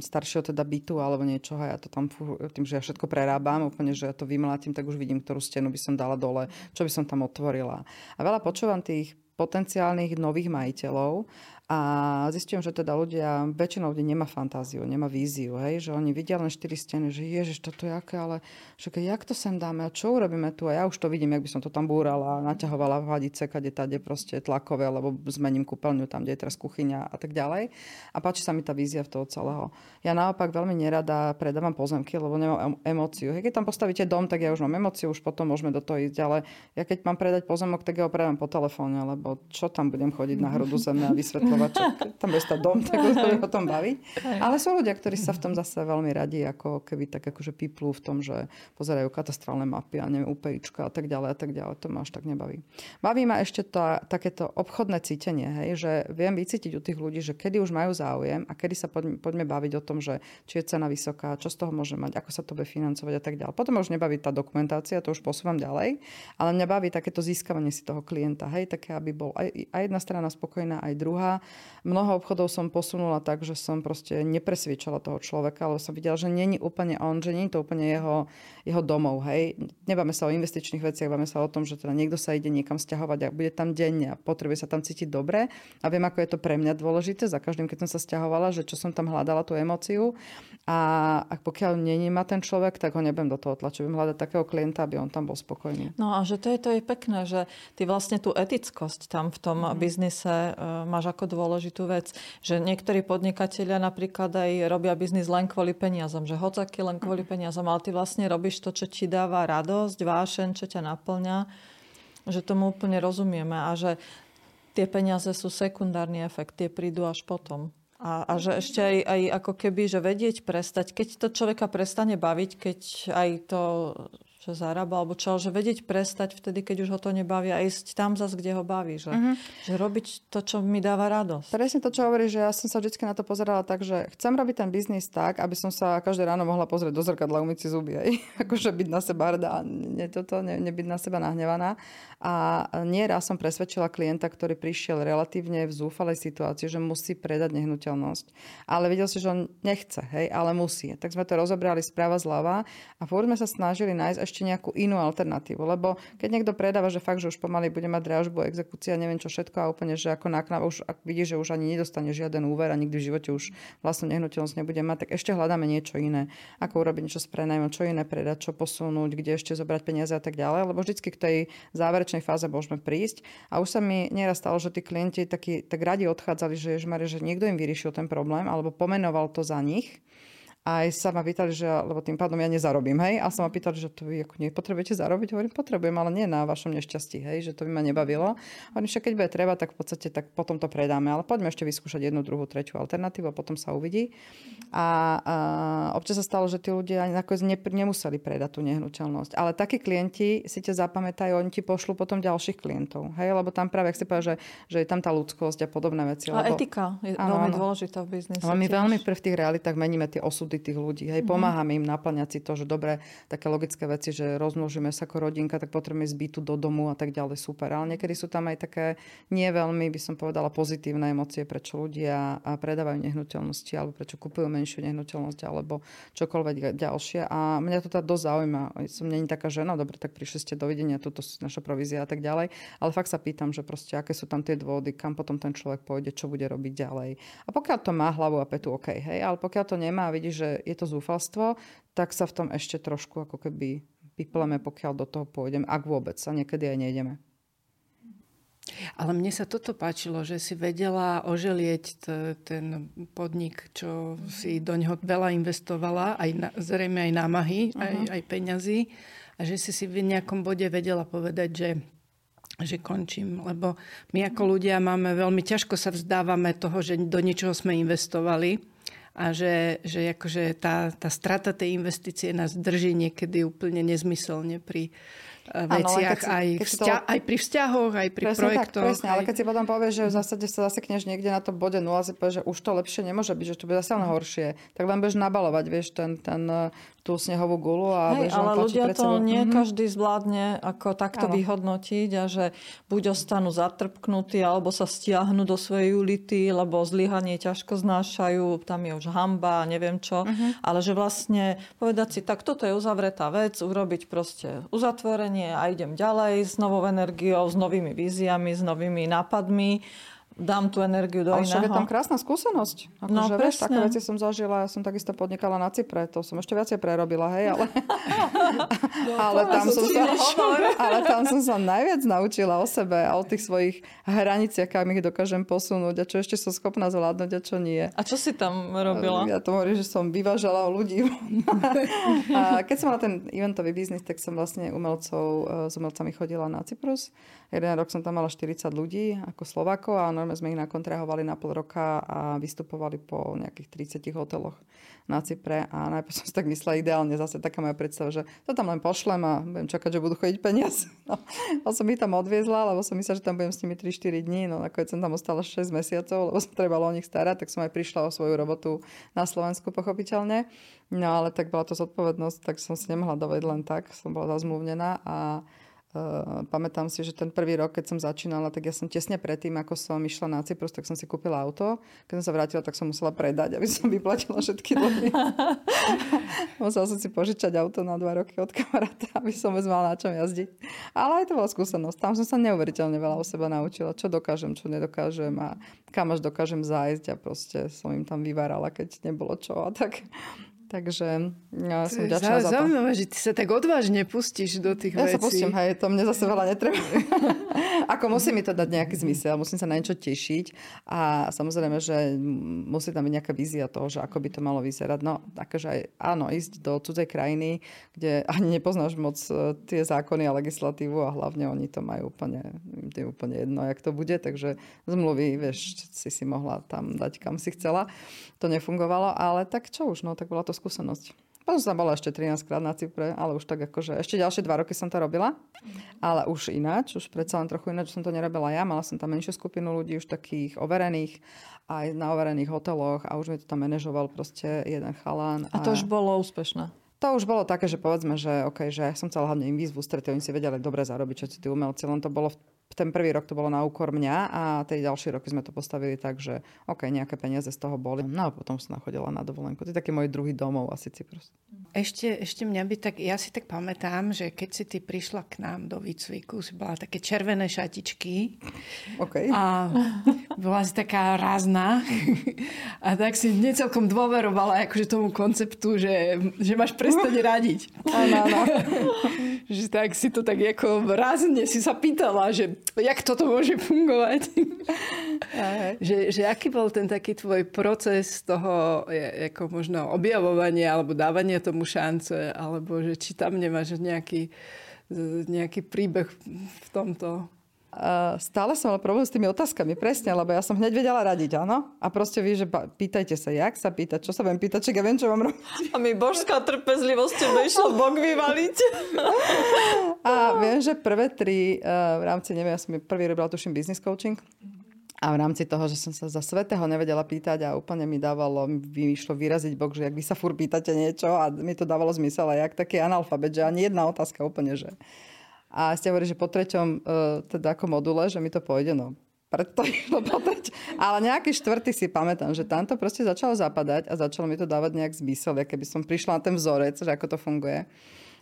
staršieho teda bytu alebo niečoho ja to tam, tým, že ja všetko prerábam, úplne, že ja to vymlátim, tak už vidím, ktorú stenu by som dala dole, čo by som tam otvorila. A veľa počúvam tých potenciálnych nových majiteľov a zistím, že teda ľudia, väčšina ľudí nemá fantáziu, nemá víziu, hej? že oni vidia len štyri steny, že ježiš, toto je aké, ale že jak to sem dáme a čo urobíme tu? A ja už to vidím, jak by som to tam búrala, naťahovala hadice, kade tade proste tlakové, alebo zmením kúpeľňu tam, kde je teraz kuchyňa a tak ďalej. A páči sa mi tá vízia v toho celého. Ja naopak veľmi nerada predávam pozemky, lebo nemám emóciu. Hej, keď tam postavíte dom, tak ja už mám emóciu, už potom môžeme do toho ísť, ale ja keď mám predať pozemok, tak ja ho predám po telefóne, lebo čo tam budem chodiť na hrodu zeme a vysvetľovať vysvetľovať, tam bude stať dom, tak budeme o tom baviť. Ale sú ľudia, ktorí sa v tom zase veľmi radi, ako keby tak akože piplú v tom, že pozerajú katastrálne mapy a neviem, UPIčka a tak ďalej a tak ďalej. To ma až tak nebaví. Baví ma ešte to, takéto obchodné cítenie, hej, že viem vycítiť u tých ľudí, že kedy už majú záujem a kedy sa poďme, poďme baviť o tom, že či je cena vysoká, čo z toho môže mať, ako sa to bude financovať a tak ďalej. Potom už nebaví tá dokumentácia, to už posúvam ďalej, ale mňa baví takéto získavanie si toho klienta, hej, také, aby bol aj, aj jedna strana spokojná, aj druhá Mnoho obchodov som posunula tak, že som proste nepresviečala toho človeka, lebo som videla, že není úplne on, že je to úplne jeho, jeho domov. Hej. Nebáme sa o investičných veciach, báme sa o tom, že teda niekto sa ide niekam stiahovať a bude tam denne a potrebuje sa tam cítiť dobre. A viem, ako je to pre mňa dôležité. Za každým, keď som sa stiahovala, že čo som tam hľadala tú emóciu. A ak pokiaľ není ma ten človek, tak ho nebudem do toho tlačiť. Budem hľadať takého klienta, aby on tam bol spokojný. No a že to je, to je pekné, že ty vlastne tú etickosť tam v tom mm. biznise uh, máš ako dôležitú vec. Že niektorí podnikatelia napríklad aj robia biznis len kvôli peniazom. Že hocaký len kvôli peniazom, ale ty vlastne robíš to, čo ti dáva radosť, vášen, čo ťa naplňa. Že tomu úplne rozumieme a že tie peniaze sú sekundárny efekt, tie prídu až potom. A, a že ešte aj, aj ako keby, že vedieť prestať, keď to človeka prestane baviť, keď aj to že zarába, alebo čo, že vedieť prestať vtedy, keď už ho to nebaví a ísť tam zase, kde ho baví. Že, uh-huh. že robiť to, čo mi dáva radosť. Presne to, čo hovorí, že ja som sa vždy na to pozerala tak, že chcem robiť ten biznis tak, aby som sa každé ráno mohla pozrieť do zrkadla, umyť si zuby. Aj. akože byť na seba hrdá, ne, toto, ne, nebyť na seba nahnevaná. A nie raz som presvedčila klienta, ktorý prišiel relatívne v zúfalej situácii, že musí predať nehnuteľnosť. Ale videl si, že on nechce, hej, ale musí. Tak sme to rozobrali správa zľava a furt sme sa snažili nájsť ešte nejakú inú alternatívu. Lebo keď niekto predáva, že fakt, že už pomaly bude mať dražbu, exekúcia, neviem čo všetko a úplne, že ako náklad, už ak vidí, že už ani nedostane žiaden úver a nikdy v živote už vlastnú nehnuteľnosť nebude mať, tak ešte hľadáme niečo iné. Ako urobiť niečo s prenajmom, čo iné predať, čo posunúť, kde ešte zobrať peniaze a tak ďalej. Lebo vždycky k tej záverečnej fáze môžeme prísť. A už sa mi nieraz stalo, že tí klienti takí, tak radi odchádzali, že, ježmare, že niekto im vyriešil ten problém alebo pomenoval to za nich aj sa ma pýtali, že, lebo tým pádom ja nezarobím, hej. A sa ma pýtali, že to vy ako nepotrebujete zarobiť. Hovorím, potrebujem, ale nie na vašom nešťastí, hej, že to by ma nebavilo. Hovorím, že keď bude treba, tak v podstate tak potom to predáme. Ale poďme ešte vyskúšať jednu, druhú, tretiu alternatívu a potom sa uvidí. A, a občas sa stalo, že tí ľudia nakoniec ne, nemuseli predať tú nehnuteľnosť. Ale takí klienti si ťa zapamätajú, oni ti pošlú potom ďalších klientov. Hej, lebo tam práve, ak si povedal, že, že je tam tá ľudskosť a podobné veci. A lebo, etika je áno, veľmi áno. dôležitá v biznise. Ale my tiež. veľmi v tých realitách meníme tie osudy osudy tých ľudí. Hej, mm-hmm. pomáhame im naplňať si to, že dobre, také logické veci, že rozmnožíme sa ako rodinka, tak potrebujeme zbytu do domu a tak ďalej, super. Ale niekedy sú tam aj také nie veľmi, by som povedala, pozitívne emócie, prečo ľudia predávajú nehnuteľnosti alebo prečo kupujú menšiu nehnuteľnosť alebo čokoľvek ďalšie. A mňa to teda dosť zaujíma. Som není taká žena, dobre, tak prišli ste dovidenia, túto naša provízia a tak ďalej. Ale fakt sa pýtam, že proste aké sú tam tie dôvody, kam potom ten človek pôjde, čo bude robiť ďalej. A pokiaľ to má hlavu a petu, OK, hej, ale pokiaľ to nemá, vidí, že že je to zúfalstvo, tak sa v tom ešte trošku ako keby vypleme, pokiaľ do toho pôjdem, ak vôbec a niekedy aj nejdeme. Ale mne sa toto páčilo, že si vedela oželieť t- ten podnik, čo si do neho veľa investovala, aj na, zrejme aj námahy, uh-huh. aj, aj peňazí. A že si si v nejakom bode vedela povedať, že že končím, lebo my ako ľudia máme veľmi ťažko sa vzdávame toho, že do niečoho sme investovali a že, že akože tá, tá strata tej investície nás drží niekedy úplne nezmyselne pri veciach, ano, si, aj, vzťa- to... aj pri vzťahoch, aj pri presne projektoch. Tak, presne, aj... ale keď si potom povieš, že v zásade sa zasekneš niekde na to bode 0 si povieš, že už to lepšie nemôže byť, že to bude zase len horšie, tak len budeš nabalovať, vieš, ten, ten, tú snehovú gulu a Hej, ale ľudia to nie mm-hmm. každý zvládne ako takto ano. vyhodnotiť a že buď ostanú zatrpknutí, alebo sa stiahnu do svojej ulity, lebo zlyhanie ťažko znášajú, tam je už hamba, neviem čo, mm-hmm. ale že vlastne povedať si, tak toto je uzavretá vec, urobiť proste uzatvorenie nie a idem ďalej s novou energiou, s novými víziami, s novými nápadmi dám tú energiu do Ale iného. je tam krásna skúsenosť. Ako, no, že, vieš, také veci som zažila, ja som takisto podnikala na Cypre, to som ešte viacej prerobila, hej, ale, no, ale, tam som sa, ale tam som sa najviac naučila o sebe a o tých svojich hraniciach, kam ich dokážem posunúť a čo ešte som schopná zvládnuť a čo nie. A čo si tam robila? Ja to hovorím, že som vyvážala ľudí. a keď som mala ten eventový biznis, tak som vlastne umelcov, s umelcami chodila na Cyprus. Jeden rok som tam mala 40 ľudí ako Slovako a normálne sme ich nakontrahovali na pol roka a vystupovali po nejakých 30 hoteloch na Cypre a najprv som si tak myslela ideálne, zase taká moja predstava, že to tam len pošlem a budem čakať, že budú chodiť peniaze. No, a som ich tam odviezla, lebo som myslela, že tam budem s nimi 3-4 dní, no nakoniec som tam ostala 6 mesiacov, lebo som trebala o nich starať, tak som aj prišla o svoju robotu na Slovensku pochopiteľne. No ale tak bola to zodpovednosť, tak som si nemohla dovediť len tak, som bola zazmluvnená a Uh, pamätám si, že ten prvý rok, keď som začínala, tak ja som tesne predtým, ako som išla na Cyprus, tak som si kúpila auto. Keď som sa vrátila, tak som musela predať, aby som vyplatila všetky dlhy. musela som si požičať auto na dva roky od kamaráta, aby som vôbec mala na čom jazdiť. Ale aj to bola skúsenosť. Tam som sa neuveriteľne veľa o seba naučila, čo dokážem, čo nedokážem a kam až dokážem zájsť a proste som im tam vyvárala, keď nebolo čo a tak. Takže ja som vďačná za to. Zaujímavé, že ty sa tak odvážne pustíš do tých ja vecí. Ja sa pustím, hej, to mne zase veľa netreba. Ako musí mi to dať nejaký zmysel, musím sa na niečo tešiť a samozrejme, že musí tam byť nejaká vízia toho, že ako by to malo vyzerať. No, akože aj, áno, ísť do cudzej krajiny, kde ani nepoznáš moc e, tie zákony a legislatívu a hlavne oni to majú úplne, je úplne jedno, jak to bude, takže zmluvy, vieš, si si mohla tam dať, kam si chcela. To nefungovalo, ale tak čo už, no, tak bola to skúsenosť. Potom som bola ešte 13 krát na Cypre, ale už tak akože, ešte ďalšie dva roky som to robila, ale už ináč, už predsa len trochu ináč som to nerobila ja, mala som tam menšiu skupinu ľudí, už takých overených, aj na overených hoteloch a už mi to tam manažoval proste jeden chalán. A, a to už bolo úspešné? To už bolo také, že povedzme, že, okay, že som chcela hlavne im výzvu strety, oni si vedeli dobre zarobiť, čo si tí umelci, len to bolo v ten prvý rok to bolo na úkor mňa a tie ďalšie roky sme to postavili tak, že OK, nejaké peniaze z toho boli. No a potom som nachodila na dovolenku. To je taký môj druhý domov asi Cyprus. Ešte, ešte mňa by tak, ja si tak pamätám, že keď si ty prišla k nám do výcviku, si bola také červené šatičky. OK. A bola si taká rázna. A tak si necelkom dôverovala akože tomu konceptu, že, že máš prestať radiť. Áno, áno. že tak si to tak ako rázne si sa pýtala, že jak toto môže fungovať. že, že aký bol ten taký tvoj proces toho ako možno objavovania alebo dávania tomu šance, alebo že či tam nemáš nejaký, nejaký príbeh v tomto? Uh, stále som mala problém s tými otázkami, presne, lebo ja som hneď vedela radiť, áno? A proste vy, že pýtajte sa, jak sa pýtať, čo sa budem pýtať, či ja viem, čo mám robiť. A mi božská trpezlivosť tebe išlo bok vyvaliť. A viem, že prvé tri uh, v rámci, neviem, ja som prvý robila, tuším, business coaching. A v rámci toho, že som sa za svetého nevedela pýtať a úplne mi dávalo, mi išlo vyraziť bok, že ak vy sa fur pýtate niečo a mi to dávalo zmysel a jak taký analfabet, že ani jedna otázka úplne, že a ste hovorili, že po treťom, uh, teda ako module, že mi to pôjde, no preto išlo po treť. Ale nejaký štvrtý si pamätám, že tam to proste začalo zapadať a začalo mi to dávať nejak zmysel, keby som prišla na ten vzorec, že ako to funguje.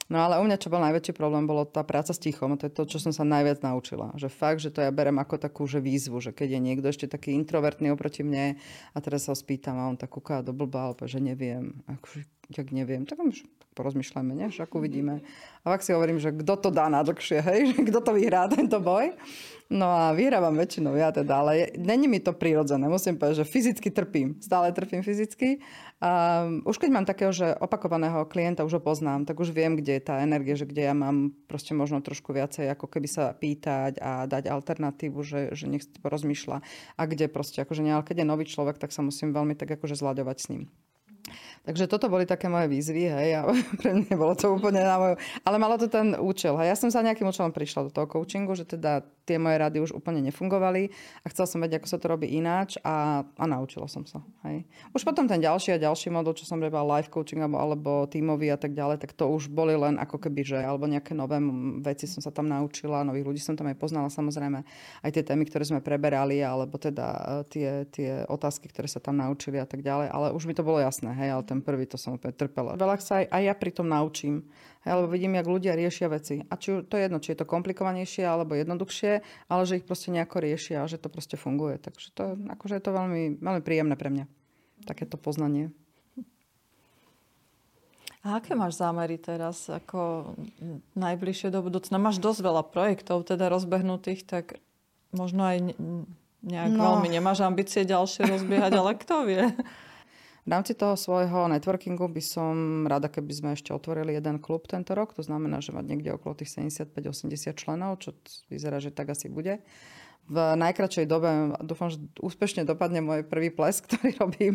No ale u mňa čo bol najväčší problém, bolo tá práca s tichom. To je to, čo som sa najviac naučila. Že fakt, že to ja berem ako takú že výzvu, že keď je niekto ešte taký introvertný oproti mne a teraz sa ho spýtam a on tak kúka do blba, alebo že neviem. Akože, jak neviem, tak už porozmýšľajme, nie? Že ako vidíme. A ak si hovorím, že kto to dá na dlhšie, hej? Že kto to vyhrá tento boj. No a vyhrávam väčšinou ja teda, ale není mi to prirodzené. Musím povedať, že fyzicky trpím. Stále trpím fyzicky. A už keď mám takého, že opakovaného klienta už ho poznám, tak už viem, kde je tá energia, že kde ja mám proste možno trošku viacej ako keby sa pýtať a dať alternatívu, že, že nech porozmýšľa. A kde proste, akože nie, ale keď je nový človek, tak sa musím veľmi tak akože zľadovať s ním. Takže toto boli také moje výzvy, hej, a pre mňa bolo to úplne na moju... Ale malo to ten účel, hej. Ja som sa nejakým účelom prišla do toho coachingu, že teda tie moje rady už úplne nefungovali a chcela som vedieť, ako sa to robí ináč a, a naučila som sa, hej. Už potom ten ďalší a ďalší modul, čo som robila life coaching alebo, alebo tímový a tak ďalej, tak to už boli len ako keby, že alebo nejaké nové veci som sa tam naučila, nových ľudí som tam aj poznala samozrejme, aj tie témy, ktoré sme preberali, alebo teda e, tie, tie otázky, ktoré sa tam naučili a tak ďalej, ale už mi to bolo jasné, hej, ale ten prvý to som úplne trpela. Veľa sa aj, aj ja pri tom naučím. Hej, lebo vidím, jak ľudia riešia veci. A či to je jedno, či je to komplikovanejšie alebo jednoduchšie, ale že ich proste nejako riešia a že to proste funguje. Takže to, akože je to veľmi, veľmi príjemné pre mňa. Takéto poznanie. A aké máš zámery teraz, ako najbližšie do budúcna? Máš dosť veľa projektov teda rozbehnutých, tak možno aj nejak no. veľmi nemáš ambície ďalšie rozbiehať, ale kto vie? V rámci toho svojho networkingu by som rada, keby sme ešte otvorili jeden klub tento rok. To znamená, že mať niekde okolo tých 75-80 členov, čo vyzerá, že tak asi bude v najkračej dobe dúfam, že úspešne dopadne môj prvý ples, ktorý robím.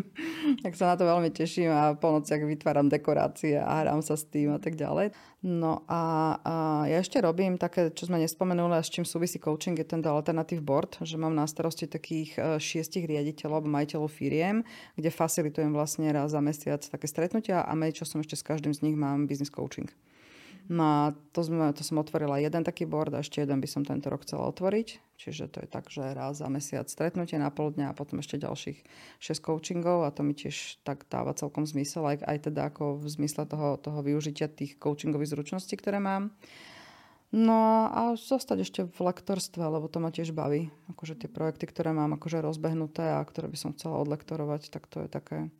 Tak sa na to veľmi teším a po nociach vytváram dekorácie a hrám sa s tým a tak ďalej. No a, a ja ešte robím také, čo sme nespomenuli a s čím súvisí coaching, je ten Alternative Board, že mám na starosti takých e, šiestich riaditeľov alebo majiteľov firiem, kde facilitujem vlastne raz za mesiac také stretnutia a čo som ešte s každým z nich mám business coaching. No a to, sme, to som otvorila jeden taký board a ešte jeden by som tento rok chcela otvoriť. Čiže to je tak, že raz za mesiac stretnutie na pol dňa a potom ešte ďalších 6 coachingov a to mi tiež tak dáva celkom zmysel, aj, aj teda ako v zmysle toho, toho využitia tých coachingových zručností, ktoré mám. No a zostať ešte v lektorstve, lebo to ma tiež baví. Akože tie projekty, ktoré mám akože rozbehnuté a ktoré by som chcela odlektorovať, tak to je také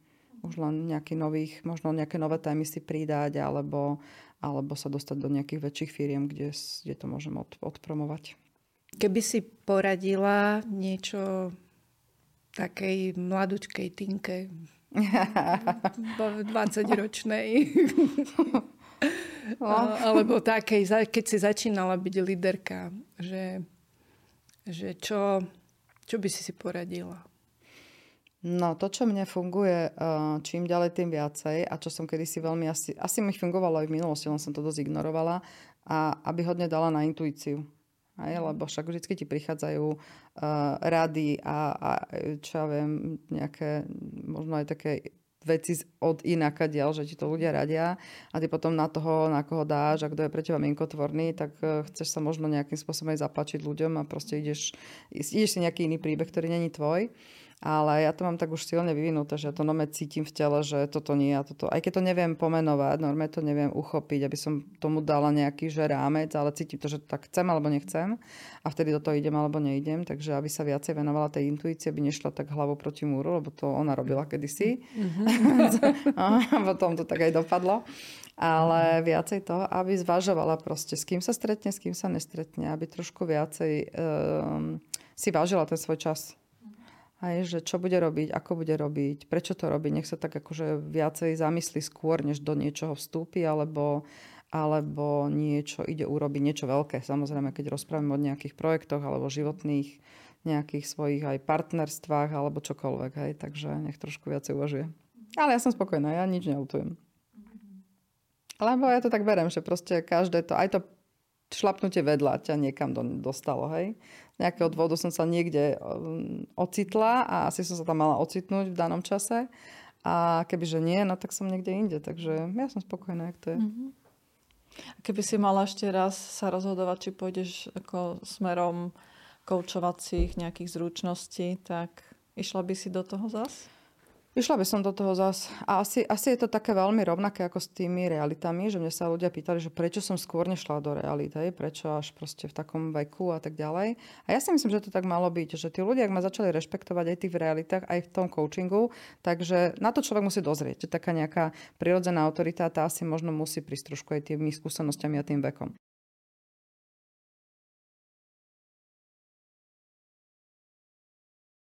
Už len nejaký nových, možno nejaké nové témy si pridať, alebo, alebo sa dostať do nejakých väčších firiem, kde, kde to môžem od, odpromovať. Keby si poradila niečo takej mladučkej Tinke, 20-ročnej, no. alebo takej, keď si začínala byť líderka, že, že čo, čo by si si poradila? No, to, čo mne funguje, eh, čím ďalej, tým viacej a čo som kedysi veľmi asi, asi mi fungovalo aj v minulosti, len som to dosť ignorovala, a aby hodne dala na intuíciu. Aj, lebo však vždy ti prichádzajú uh, rady a, a čo ja viem, nejaké, možno aj také veci od inaka diel, že ti to ľudia radia a ty potom na toho, na koho dáš a kto je pre teba mienkotvorný, tak uh, chceš sa možno nejakým spôsobom aj zaplačiť ľuďom a proste ideš, ideš si nejaký iný príbeh, ktorý není tvoj ale ja to mám tak už silne vyvinuté, že ja to nome cítim v tele, že toto nie a toto. Aj keď to neviem pomenovať, normálne to neviem uchopiť, aby som tomu dala nejaký že rámec, ale cítim to, že tak chcem alebo nechcem a vtedy do toho idem alebo neidem, takže aby sa viacej venovala tej intuícii, aby nešla tak hlavou proti múru, lebo to ona robila kedysi. Mm-hmm. a potom to tak aj dopadlo. Ale viacej toho, aby zvažovala proste, s kým sa stretne, s kým sa nestretne, aby trošku viacej um, si vážila ten svoj čas Hej, že čo bude robiť, ako bude robiť, prečo to robí. Nech sa tak akože viacej zamyslí skôr, než do niečoho vstúpi, alebo, alebo niečo ide urobiť, niečo veľké. Samozrejme, keď rozprávame o nejakých projektoch alebo životných nejakých svojich aj partnerstvách alebo čokoľvek. Hej, takže nech trošku viacej uvažuje. Ale ja som spokojná, ja nič neutujem. Lebo ja to tak berem, že proste každé to, aj to šlapnutie vedľa ťa niekam do, dostalo, hej nejakého dôvodu som sa niekde um, ocitla a asi som sa tam mala ocitnúť v danom čase. A kebyže nie, no tak som niekde inde. Takže ja som spokojná, jak to je. Mm-hmm. Keby si mala ešte raz sa rozhodovať, či pôjdeš ako smerom koučovacích nejakých zručností, tak išla by si do toho zas? Išla by som do toho zas. A asi, asi je to také veľmi rovnaké ako s tými realitami, že mne sa ľudia pýtali, že prečo som skôr nešla do reality, prečo až proste v takom veku a tak ďalej. A ja si myslím, že to tak malo byť, že tí ľudia, ak ma začali rešpektovať aj tých v realitách, aj v tom coachingu, takže na to človek musí dozrieť. Že taká nejaká prirodzená autorita, tá asi možno musí prísť trošku aj tými skúsenostiami a tým vekom.